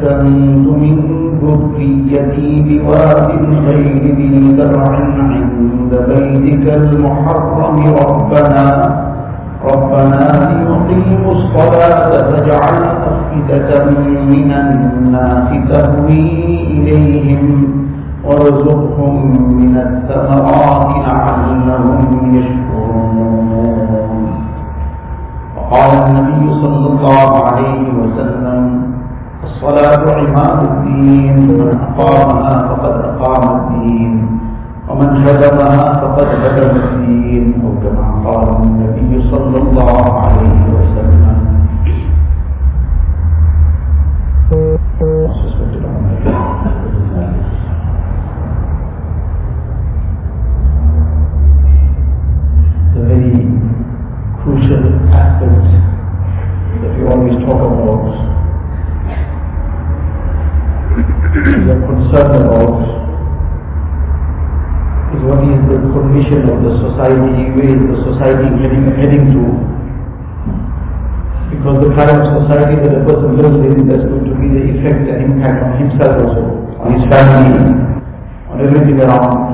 أسكنت من ذريتي بواد غير ذي زرع عند بيتك المحرم. ربنا ربنا ليقيموا الصلاة فاجعل أفئدة من الناس تهوي إليهم وارزقهم من الثمرات لعلهم يشكرون. وقال النبي صلى الله عليه وسلم الصلاة عماد الدين. من أقامها فقد أقام الدين. ومن هدمها فقد هدم الدين. أو كما قال النبي صلى الله عليه وسلم. Society, where is the society heading, heading to. Because the kind of society that a person lives in, that's going to be the effect and impact on himself also, on his family, on everything around.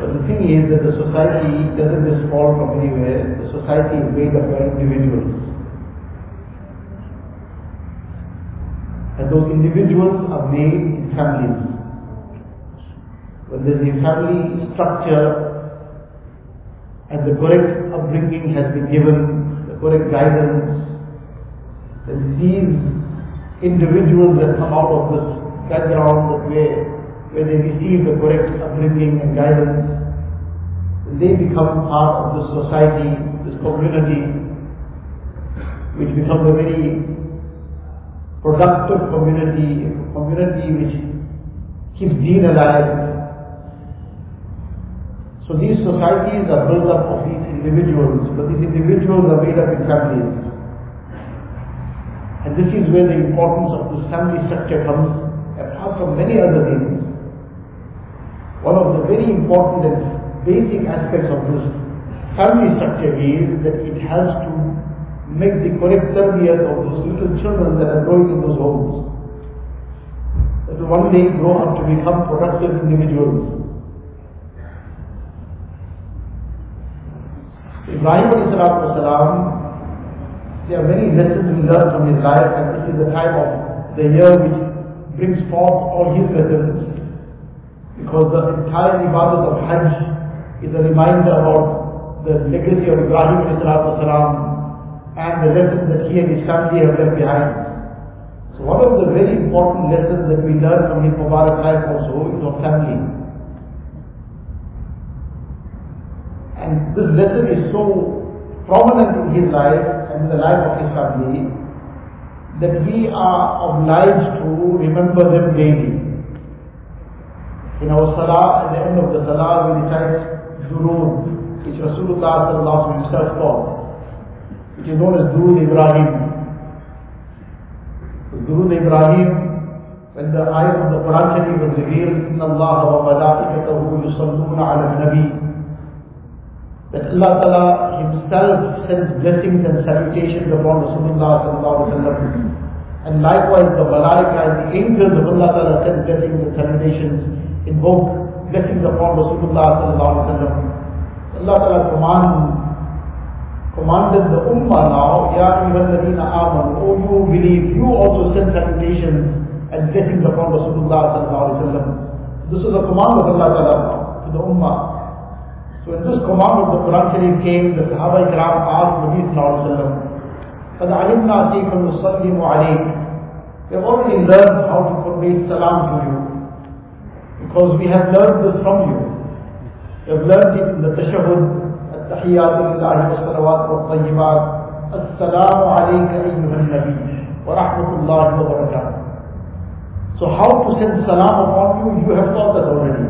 But the thing is that the society doesn't just fall from anywhere, the society is made up by individuals. And those individuals are made in families. When there's a family structure and the correct upbringing has been given, the correct guidance, then these individuals that come out of this background that where, where they receive the correct upbringing and guidance, they become part of this society, this community, which becomes a very productive community, a community which keeps deen alive. So these societies are built up of these individuals, but these individuals are made up in families. And this is where the importance of this family structure comes, apart from many other things. One of the very important and basic aspects of this family structure is that it has to make the correct tarbiyah of those little children that are growing in those homes. That will one day grow up to become productive individuals. Ibrahim salam, there are many lessons we learn from his life and this is the time of the year which brings forth all his lessons. Because the entire ibadat of Hajj is a reminder about the legacy of Ibrahim salam and the lessons that he and his family have left behind. So one of the very important lessons that we learn from his Mubarak life also is of family. And this lesson is so prominent in his life and in the life of his family that we are obliged to remember them daily. In our salah, at the end of the salah, we recite durood, which Rasulullah himself taught, which is known as Durood Ibrahim. Durood Ibrahim, when the ayat of the Quran Sharif was revealed, إِنَّ اللَّهَ وَمَلَائِكَتَهُ يُصَلُّونَ عَلَى النَّبِيِّ that Allah Ta'ala Himself sends blessings and salutations upon Rasulullah. And likewise the Malaika and the angels of Allah Ta'ala send blessings and salutations, invoke blessings upon Rasulullah. Allah Ta'ala command, commanded the Ummah now, Ya Ayyuhalladina Aman, O you believe, you also send salutations and blessings upon Rasulullah. This is a command of Allah Ta'ala to the Ummah. So when this command of the Quran Sharif came, the Sahaba Ikram asked Nabi Sallallahu Alaihi Wasallam, قَدْ عَلِمْنَا كَيْفَ نُصَلِّمُ عَلَيْكَ We have already learned how to convey salam to you. Because we have learned this from you. We have learned it in the tashahud, التحيات لله والصلوات والطيبات السلام عليك أيها النبي ورحمة الله وبركاته So how to send salam upon you, you have taught that already.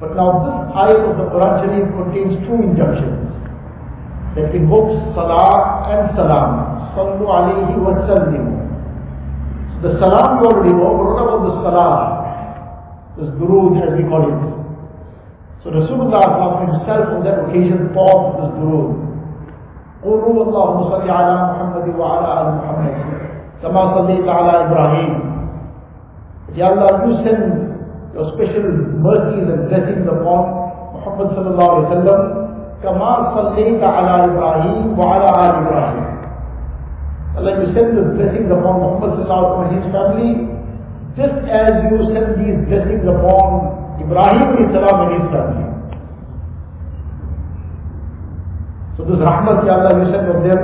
But now this ayat of the Quran Sharif contains two injunctions that invokes salah and salam. Sallu alayhi wa sallimu. So the salam you already know, but what about the salah? This durood as we call it. So Rasulullah himself on that occasion taught this durood. قولوا اللهم صل على محمد وعلى ال محمد كما صليت على ابراهيم Ya Allah, you send your special mercies and blessings upon Muhammad sallallahu alaihi wasallam kama sallaita ala Ibrahim wa ala al Ibrahim Allah you send the blessings upon Muhammad sallallahu alaihi wasallam and his family just as you send these blessings upon Ibrahim salam and his family. So this rahmat ya Allah you send on them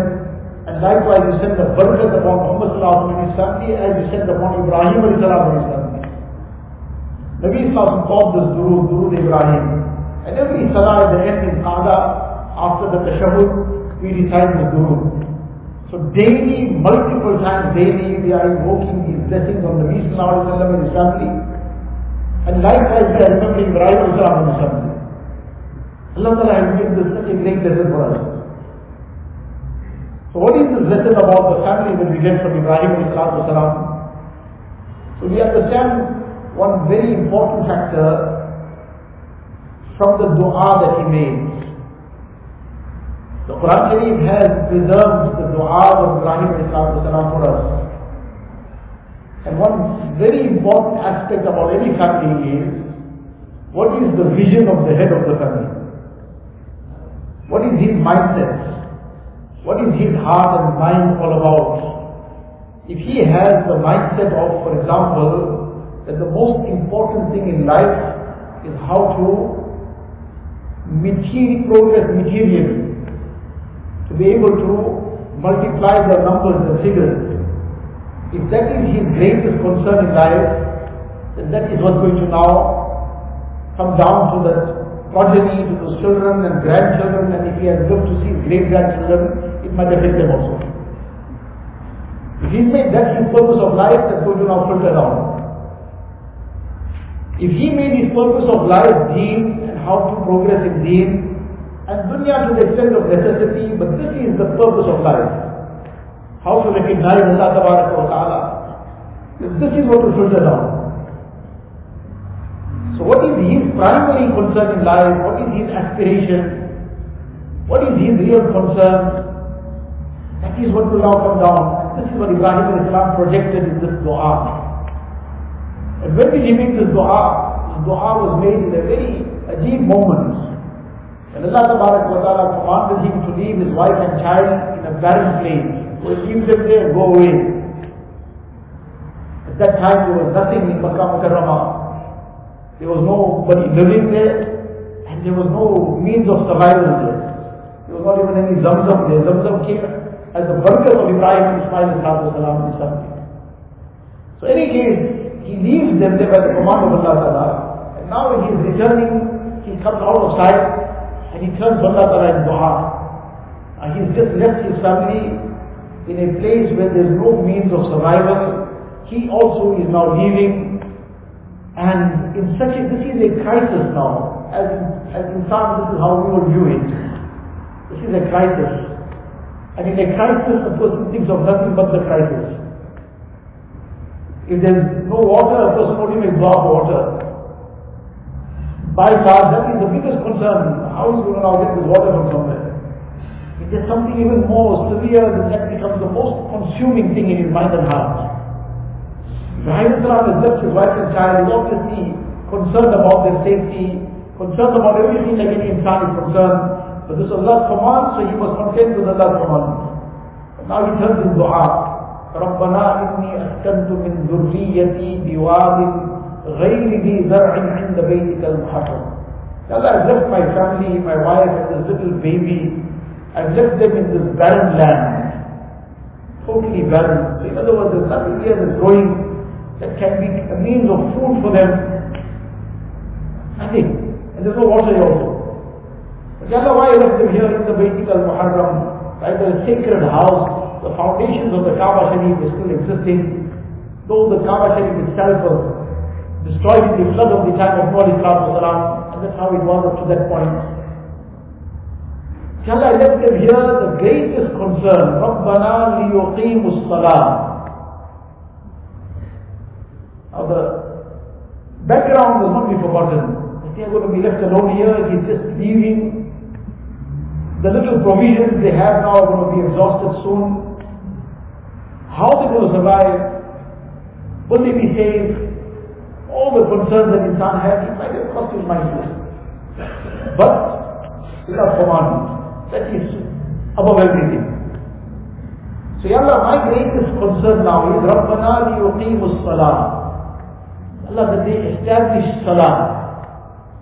and likewise you send the barakat upon Muhammad sallallahu alaihi wasallam and his as you send upon Ibrahim salam and his Nabi Islam taught this durood, durood Ibrahim. And every salah at the end in Qada, after the tashahud, we recite this durood. So daily, multiple times daily, we are invoking these blessings on Nabi Sallallahu Alaihi Wasallam and his family. And likewise, we are remembering Ibrahim Salam and his family. Allah Ta'ala has given this such a great lesson for us. So what is this lesson about the family that we get from Ibrahim Salam? So we understand one very important factor from the dua that he made. The Quran Sharif has preserved the dua of Ibrahim for us. And one very important aspect about any family is what is the vision of the head of the family? What is his mindset? What is his heart and mind all about? If he has the mindset of, for example, that the most important thing in life is how to material, progress materially, to be able to multiply the numbers and figures. If that is his greatest concern in life, then that is what's going to now come down to the progeny, to those children and grandchildren, and if he has lived to see great grandchildren, it might affect them also. If he's made that his purpose of life, that's going to now filter down. If he made his purpose of life deen and how to progress in deen, and dunya to the extent of necessity, but this is the purpose of life. How to recognize Allah Ta'ala. This is what will filter down. So what is his primary concern in life? What is his aspiration? What is his real concern? That is what will now come down. This is what Ibrahim Islam projected in this dua. And when he make this dua? This dua was made in a very ajib moment. And Allah wa Ta'ala commanded him to leave his wife and child in a barren place. So he leave them there and go away. At that time there was nothing in Makkah Mukarramah. There was nobody living there, and there was no means of survival there. There was not even any Zamzam there. Zamzam came as the barakat of Ibrahim Ismail something. So any case, he leaves them there by the command of Allah Ta'ala, and now when he is returning, he comes out of sight, and he turns to Allah Ta'ala in dua. And he's just left his family in a place where there's no means of survival. He also is now leaving and in such a, this is a crisis now. As, as insan, this is how we will view it. This is a crisis. And in a crisis, a person thinks of nothing but the crisis. If there's no water, a person only makes dua for water. By far, that is the biggest concern. How is going to now get this water from somewhere? If there's something even more severe, then that becomes the most consuming thing in his mind and heart. Ibrahim has left his wife and child, he's obviously concerned about their safety, concerned about everything like any insan is concerned. But this is Allah's command, so he was content with Allah's command. And now he turns in dua. ربنا إني أسكنت من ذريتي بواد غير ذي زرع عند بيتك المحرم. Allah, I've left my family, my wife and this little baby. I've left them in this barren land. Totally barren. So in other words, there's nothing here that's growing that can be a means of food for them. Nothing. And there's no water here also. But Allah, why you left them here in the Baitik al-Muharram, right, the sacred house, the foundations of the Kaaba Sharif is still existing, though the Kaaba Sharif itself was destroyed in the flood of the time of Noah Islam, and that's how it was up to that point. Allah left them here the greatest concern. رَبَّنَا لِيُقِيمُوا الصَّلَاةِ Now the background must not be forgotten. If they are going to be left alone here, he's just leaving. The little provisions they have now are going to be exhausted soon. How they will survive? Will they behave? All the concerns that insan has, he might have crossed his mind. But Allah's commandment, that is above everything. So Ya Allah, my greatest concern now is Rabbana liyuqimus salah. Allah that they establish salah.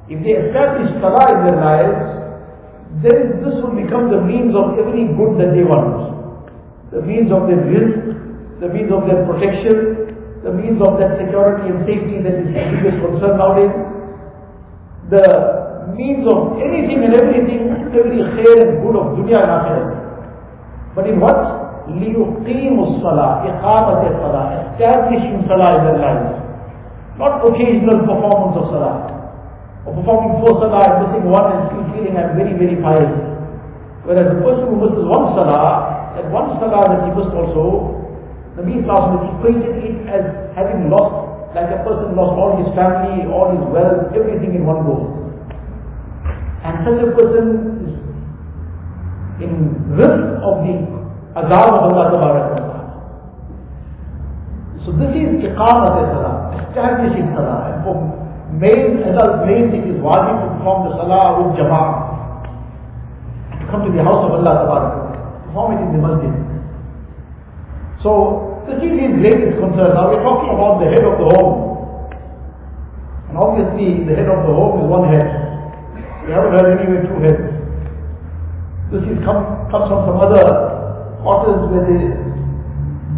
If they establish salah in their lives, then this will become the means of every good that they want The means of their rizq, the means of their protection, the means of that security and safety that is the biggest concern nowadays. The means of anything and everything, every khair and good of dunya and akhirat. But in what? لِيُقِيمُ الصَّلَاةِ إِقَامَةِ الصَّلَاةِ Establishing salah in their lives. Not occasional performance of salah. Or performing four salah and missing one and still feeling I'm very, very pious. Whereas the person who misses one salah, that one salah that he missed also, Nabi Sallallahu equated it as having lost, like a person lost all his family, all his wealth, everything in one go. And such a person is in risk of the azab of Allah Ta'ala. So this is iqamat salah, establishing salah. And for male, adult males, it is wajib to perform the salah with jama'ah. To come to the house of Allah Ta'ala. In the. So, this is his greatest concern. Now we're talking about the head of the home. And obviously, the head of the home is one head. We haven't heard anywhere two heads. This is come, comes from some other quarters where they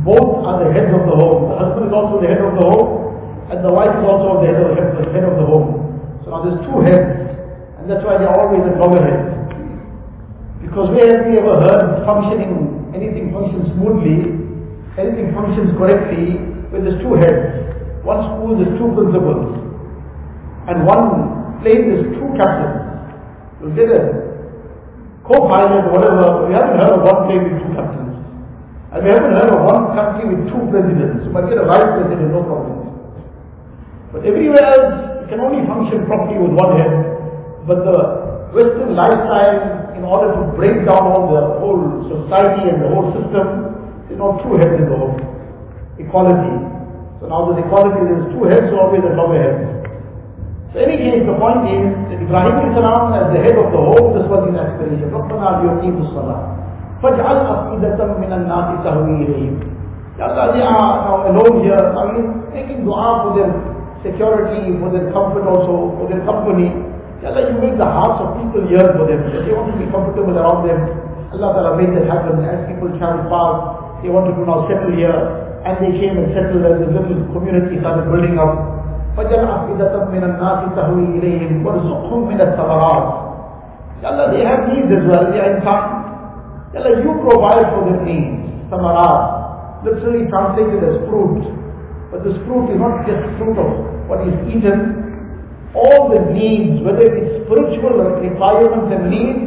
both are the heads of the home. The husband is also the head of the home, and the wife is also the head of the, head, the head of the home. So now there's two heads, and that's why they're always at loggerheads. Because where have we ever heard functioning, anything functions smoothly, anything functions correctly, when there's two heads. One school, there's two principals. And one plane, there's two captains. You'll get a co-pilot, whatever. We haven't heard of one plane with two captains. And we haven't heard of one country with two presidents. You might get a vice president, no problem. But everywhere else, it can only function properly with one head. But the Western lifestyle, in order to break down all the whole society and the whole system, there's no two heads in the home. Equality. So now there's equality, there's two heads, so always a lower head. So any case, the point is that Ibrahim is around as the head of the home, this was his aspiration. رَبَّنَا لِيُقِيمُ الصَّلَاةِ فَاجْعَلْ أَفْئِدَةً مِنَ النَّاسِ تَهْوِي إِلَيْهِمْ Ya Allah, they are now alone here. I mean, making dua for their security, for their comfort also, for their company. Ya Allah, you make the hearts of people yearn for them. They want to be comfortable around them. Allah Ta'ala made that happen. As people travel far, they wanted to now settle here. And they came and settled and the little community started building up. فَجَلْ أَفْئِدَةً مِنَ النَّاسِ تَهْوِي إِلَيْهِمْ وَارْزُقْهُمْ مِنَ الثَّمَرَاتِ Ya Allah, they have needs as well. They are in time. Ya Allah, you provide for their needs. Samarat. Literally translated as fruit. But this fruit is not just fruit of what is eaten. All the needs, whether it's spiritual requirements and needs,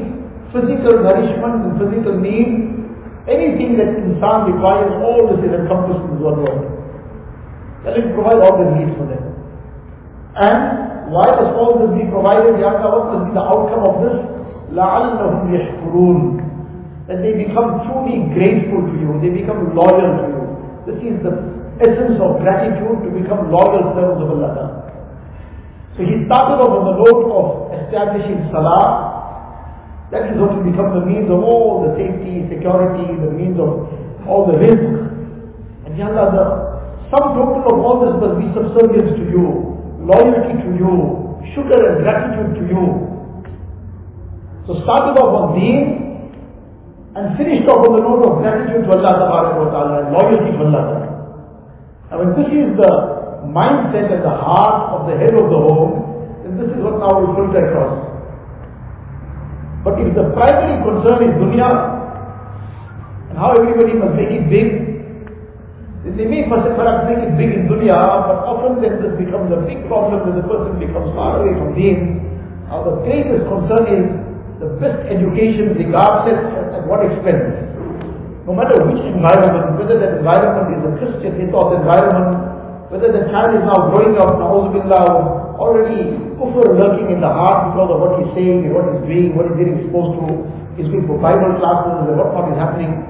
physical nourishment and physical needs, anything that insan requires, all this is encompassed in this one word. Allah will provide all the needs for them. And why does all this be provided? Ya Allah, what must be the outcome of this? لَعَلَّهُمْ يَشْكُرُونَ That they become truly grateful to you, they become loyal to you. This is the essence of gratitude to become loyal servants of Allah. so he started off on the note of establishing salah. That is what will become the means of all the safety, security, the means of all the rizq. And Ya Allah, the sum total of all this must be subservience to you, loyalty to you, shukr and gratitude to you. So started off on deen and finished off on the note of gratitude to Allah Ta'ala and loyalty to Allah. I mean, this is the mindset at the heart of the head of the home, then this is what now we filter across. But if the primary concern is dunya, and how everybody must make it big, then they may perhaps make it big in dunya, but often then this becomes a big problem when the person becomes far away from deen, Now the greatest concern is the best education regardless at what expense. No matter which environment, whether that environment is a Christian ethos environment, whether the child is now growing up, na'uzubillah, already kufr lurking in the heart because of what he's saying and what he's doing, what he's getting exposed to, he's going for Bible classes and what not is happening.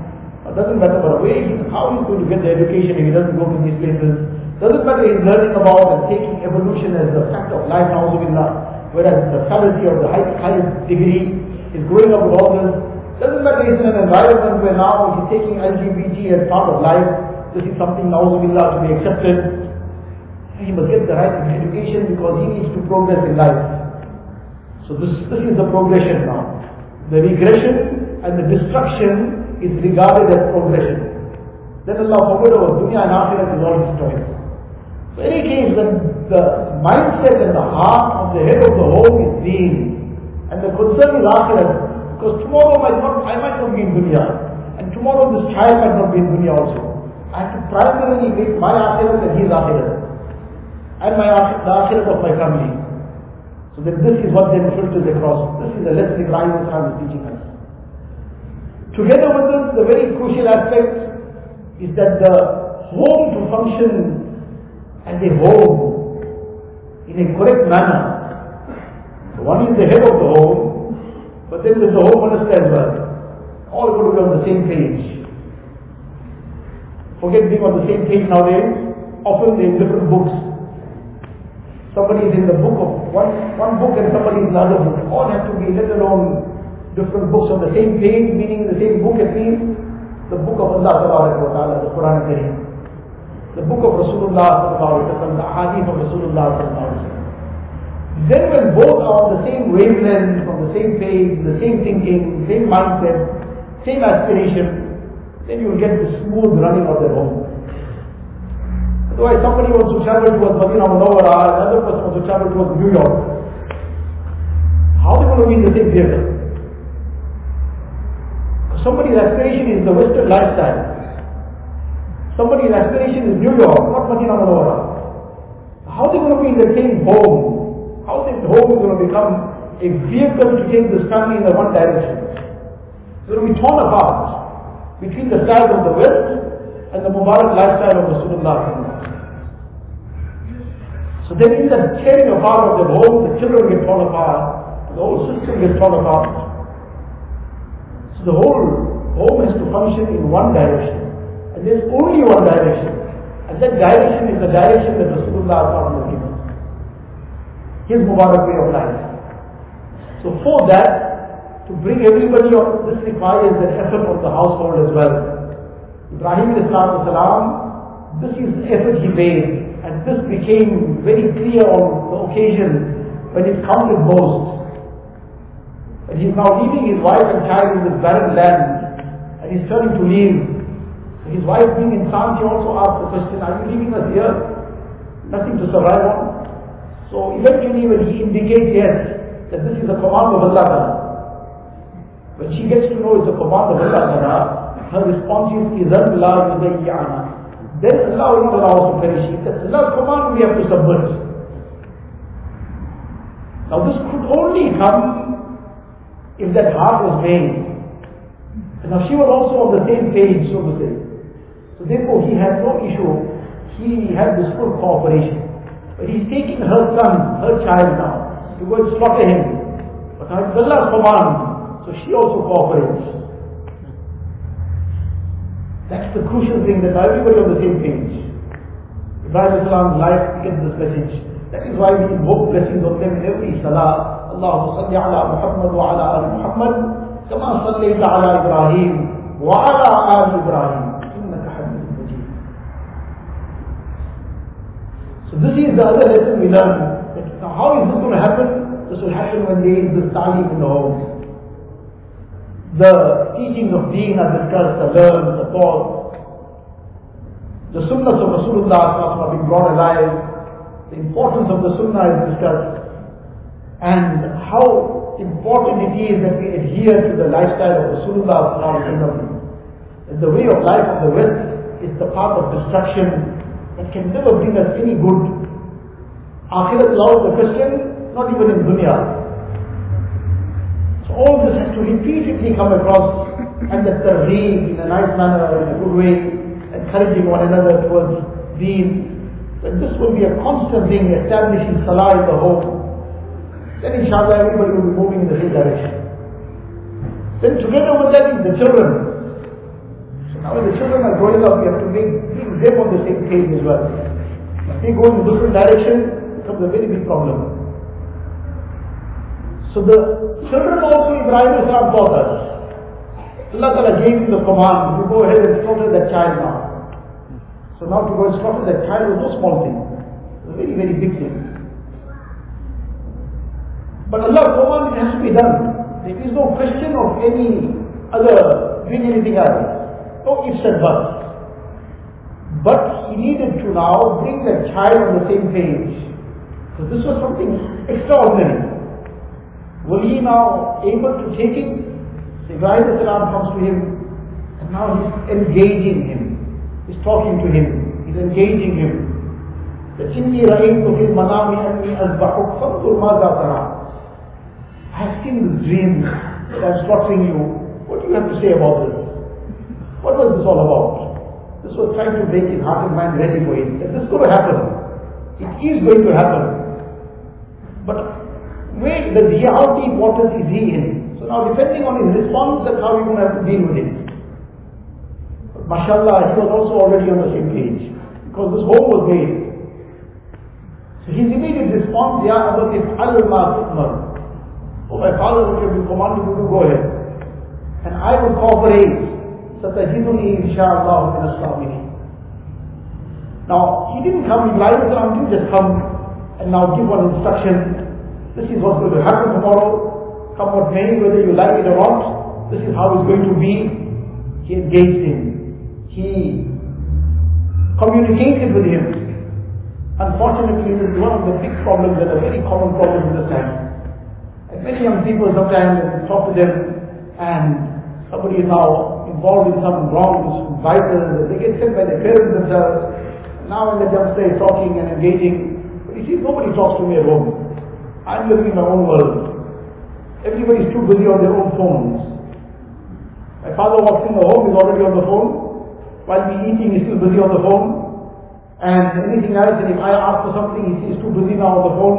It doesn't matter but where he, how he's going to get the education if he doesn't go to these places. Doesn't matter he's learning about and taking evolution as the fact of life, na'uzubillah, whereas the fallacy of the highest, highest degree is growing up with all this. Doesn't matter he's in an environment where now he's taking LGBT as part of life. This is something, na'uzubillah, to be accepted. He must get the right education because he needs to progress in life. So this, this is the progression now. The regression and the destruction is regarded as progression. Then Allah forbid our dunya and akhirat is all destroyed. So in any case, the, the mindset and the heart of the head of the home is deen. And the concern is akhirat. Because tomorrow might not, I might not be in dunya. And tomorrow this child might not be in dunya also. I have to primarily make my akhirat and his akhirat and my the akhirat of my family. So that this is what then the cross. This is the lesson Ibrahim Islam is teaching us. Together with this, the very crucial aspect is that the home to function as a home in a correct manner. So one is the head of the home, but then there's the home minister as well. All going to be on the same page. Forget being on the same page nowadays. Often in different books. Somebody is in the book of one, one book and somebody is in another book. All have to be let alone different books on the same page, meaning the same book at least. The book of Allah Ta'ala, the Quran Kareem. The book of Rasulullah the Hadith of Rasulullah Then when both are on the same wavelength, on the same page, the same thinking, same mindset, same aspiration, then you will get the smooth running of their home. Otherwise, somebody wants to travel towards Medina Munawwara, uh, another person wants to travel towards New York. How are they going to be in the same theater? Somebody's aspiration is the Western lifestyle. Somebody's aspiration is New York, not Medina Munawwara. How are they going to be in the same home? How is the home going to become a vehicle to take this family in the one direction? It's going to be torn apart between the styles of the West and the Mubarak lifestyle of Rasulullah. So then in the tearing apart of the home, the children get torn apart, the whole system gets torn apart. So the whole home has to function in one direction. And there's only one direction. And that direction is the direction that Rasulullah has given. His Mubarak way of life. So for that, to bring everybody on, this requires an effort of the household as well. Ibrahim salam, this is the effort he made and this became very clear on the occasion when it counted most. And he's now leaving his wife and child in this barren land, and he's turning to leave. And his wife being in Santi also asked the question, are you leaving us here? Nothing to survive on? So eventually when he indicates yes, that this is a command of Allah when she gets to know it's a command of Allah her response is, إِذَنْ لَا يُضَيِّعَنَا then Allah will allow us to perish. If that's Allah's command, we have to submit. Now this could only come if that heart was. And now she was also on the same page, so to say. So therefore he had no issue. He had this full cooperation. But he's taking her son, her child now, to go and slaughter him. But now it's Allah's command. So she also cooperates that's the crucial thing, that everybody on the same page. Ibrahim Islam's life gets this message. That is why we invoke blessings of them in every salah. Allahumma salli ala Muhammad wa ala ali Muhammad, kama salli ala Ibrahim wa ala ali Ibrahim. So this is the other lesson we learn. Now how is this going to happen? This will happen when there is this ta'lim in the home. The teachings of deen are discussed, are learned, are taught, the sunnahs of Rasulullah are being brought alive. The importance of the sunnah is discussed. And how important it is that we adhere to the lifestyle of Rasulullah and the way of life of the West is the path of destruction that can never bring us any good. Akhirat allows the question, not even in dunya. So all this has to repeatedly come across and the targheeb in a nice manner, in a good way, encouraging one another towards deen, then this will be a constant thing, establishing salah in the home. Then inshallah everybody will be moving in the same direction. Then together with that is the children. So now when the children are growing up, we have to make, them on the same page as well. If they go in a different direction, it becomes a very big problem. So the children also Ibrahim Islam taught us. Allah Ta'ala gave him the command, you go ahead and slaughter that child now. So now to go and that child was no small thing. It was a very, very big thing. But Allah's command it has to be done. There is no question of any other doing anything else. No ifs and buts. But he needed to now bring that child on the same page. So this was something extraordinary. Will he now able to take it? So Ibrahim comes to him and now he's engaging him He's talking to him. He's engaging him. إني رأيت في المنام أني أذبحك فانظر ماذا ترى. I have seen this dream that I'm slaughtering you. What do you have to say about this? What was this all about? This was trying to make his heart and mind ready for it. That this is going to happen. It is going to happen. But where does he, how deep waters is he in? So now depending on his response, that's how we're going to have to deal with it. Mashallah, he was also already on the same page. Because this home was made. So his immediate response, Ya Abba if'al ma tu'mar. Oh my father, you have been commanded to go ahead. And I will cooperate. Satajiduni insha'Allah min as-sabirin. Now, he didn't come, Ibrahim didn't just come and now give one instruction. This is what's going to happen tomorrow. Come what may, whether you like it or not. This is how it's going to be. He engaged him. He communicated with him. Unfortunately, this is one of the big problems and a very common problem in this time. And many young people sometimes talk to them and somebody is now involved in some wrongs, vices, they get sent by their parents themselves. Now when the youngster is talking and engaging, but you see, nobody talks to me at home. I'm living in my own world. Everybody's too busy on their own phones. My father walks in the home, he's already on the phone. While we're eating, he's still busy on the phone. And anything else, and if I ask for something, he's too busy now on the phone.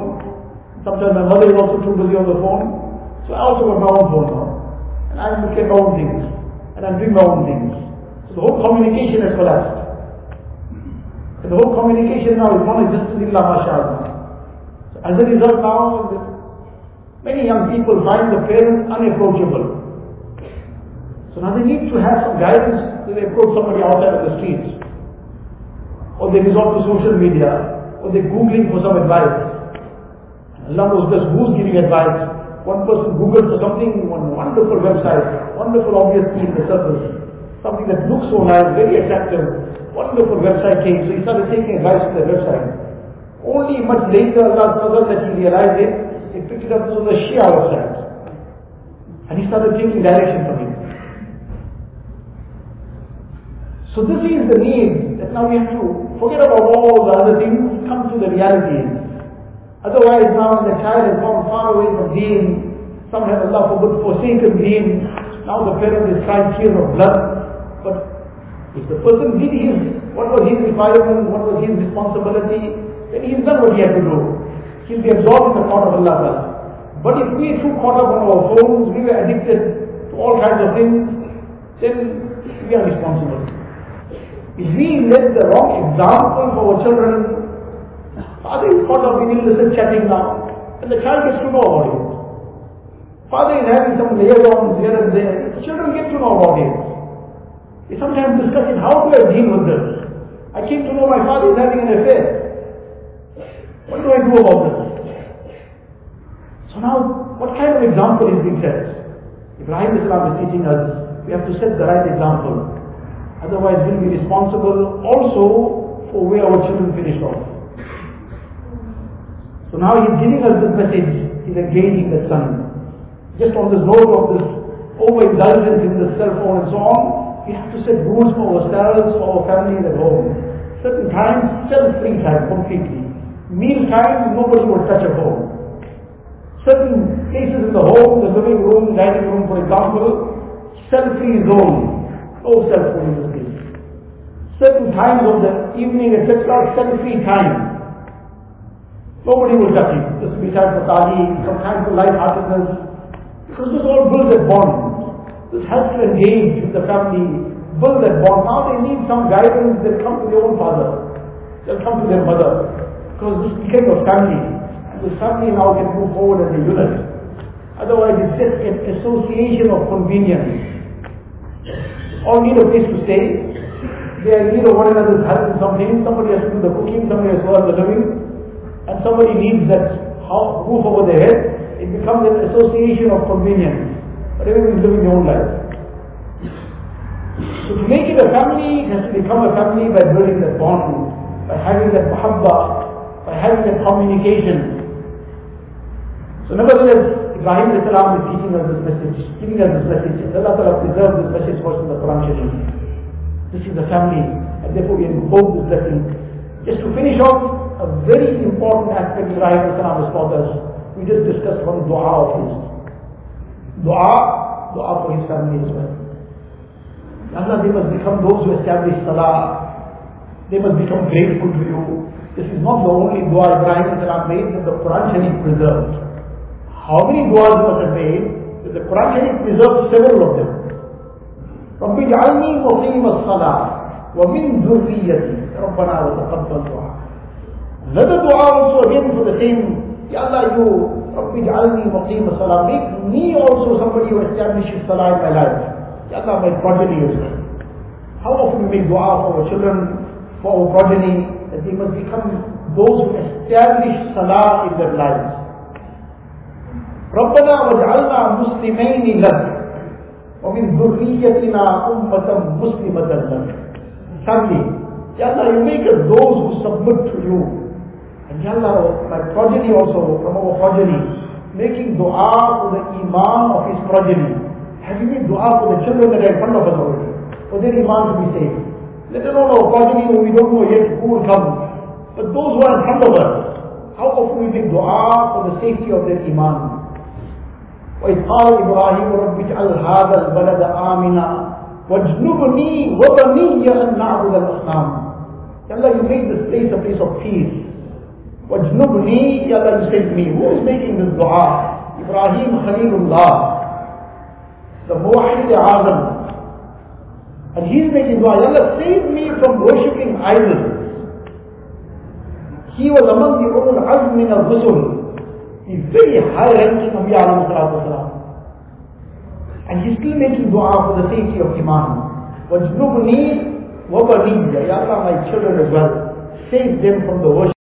Sometimes my mother is also too busy on the phone. So I also got my own phone now. And I'm looking at my own things. And I'm doing my own things. So the whole communication has collapsed. The whole communication now is non-existent illa mashallah. So as a result now, many young people find the parents unapproachable. So now they need to have some guidance they approach somebody outside of the streets. Or they resort to social media, or they're Googling for some advice. Allah knows best who's giving advice. One person Googled for something, one wonderful website, wonderful obvious key in the surface, something that looks so nice, very attractive, wonderful website came, so he started taking advice from the website. Only much later Allah that he realized it, he picked it up, was a Shia website. And he started taking direction So this is the need that now we have to forget about all the other things, come to the reality. Otherwise now the child has gone far away from deen, some have Allah forbid forsaken deen, now the parent is crying tears of blood. But if the person did his, what was his requirement, what was his responsibility, then he's done what he had to do. He'll be absorbed in the court of Allah. But if we too caught up on our phones, we were addicted to all kinds of things, then we are responsible. We let the wrong example for our children, father is caught up in illicit chatting now, and the child gets to know about it. Father is having some liaisons here and there, the children get to know about it. We sometimes discuss it, how do I deal with this? I came to know my father is having an affair. What do I do about this? So now, what kind of example is being set? Ibrahim Islam is teaching us, we have to set the right example. Otherwise, we'll be responsible also for where our children finish off. So now he's giving us this message, he's engaging the son. Just on this note of this overindulgence in the cell phone and so on, we have to set rules for ourselves, for our families at home. Certain times, cell-free time completely. Meal time, nobody will touch a phone. Certain places in the home, the living room, dining room, for example, selfie zone. In this place. Certain times of the evening, etc., selfie time. Nobody will touch it. This will be time for tali, some time for lightheartedness. Because this all builds that bond. This helps to engage with the family, build that bond. Now they need some guidance, they'll come to their own father. They'll come to their mother. Because this became a family. And this family now can move forward as a unit. Otherwise it's just an association of convenience. All need a place to stay. They need of one another's help in something. Somebody has to do the cooking, somebody has to earn the living. And somebody needs that roof over their head. It becomes an association of convenience. But everybody is living their own life. So to make it a family, it has to become a family by building that bond, by having that muhabba, by having that communication. So nevertheless, Ibrahim is teaching us this message, giving us this message. Allah Ta'ala preserved this message for us in the Quran Sharif. This is the family, and therefore we invoke this blessing. Just to finish off, a very important aspect Ibrahim has taught us. We just discussed one dua of his. Dua, dua for his family as well. Allah, they must become those who establish salah. They must become grateful to you. This is not the only dua Ibrahim made that the Quran Sharif preserved. How many du'as must have made? That the Quran Sharif preserved several of them. رب اجعلني مقيم الصلاة ومن ذريتي ربنا وتقبل دعاء. Another dua also again for the same, Ya Allah you رب اجعلني مقيم الصلاة. Make me also somebody who establishes salah in my life. Ya Allah my progeny as well. How often we make dua for our children, for our progeny, that they must become those who establish salah in their lives. ربنا واجعلنا مسلمين لك ومن ذريتنا أمة مسلمة لك Family, Ya Allah, you make us those who submit to you. And Ya Allah, my progeny also, from our progeny, making dua for the iman of his progeny. Have you made dua for the children that are in front of us already? For their iman to be saved. Let alone our progeny who we don't know yet who will come. But those who are in front of us, how often we make dua for the safety of their iman. وإذ قال إبراهيم رب اجعل هذا البلد آمنا واجنبني وبني أن نعبد الأصنام Ya Allah, you make this place a place of peace. واجنبني, Ya Allah, you save me. Who is making this dua? Ibrahim Khalilullah, the Muwahid Azam. And he's making dua, Ya Allah, save me from worshipping idols. He was among the ulul azm al-rusul. He's very high ranking Anbiya alayhi salatu wasalam. And he's still making dua for the safety of Iman. وَجْنُبْنِي وَبَنِيَّ Ya Allah, my children as well. Save them from the worship.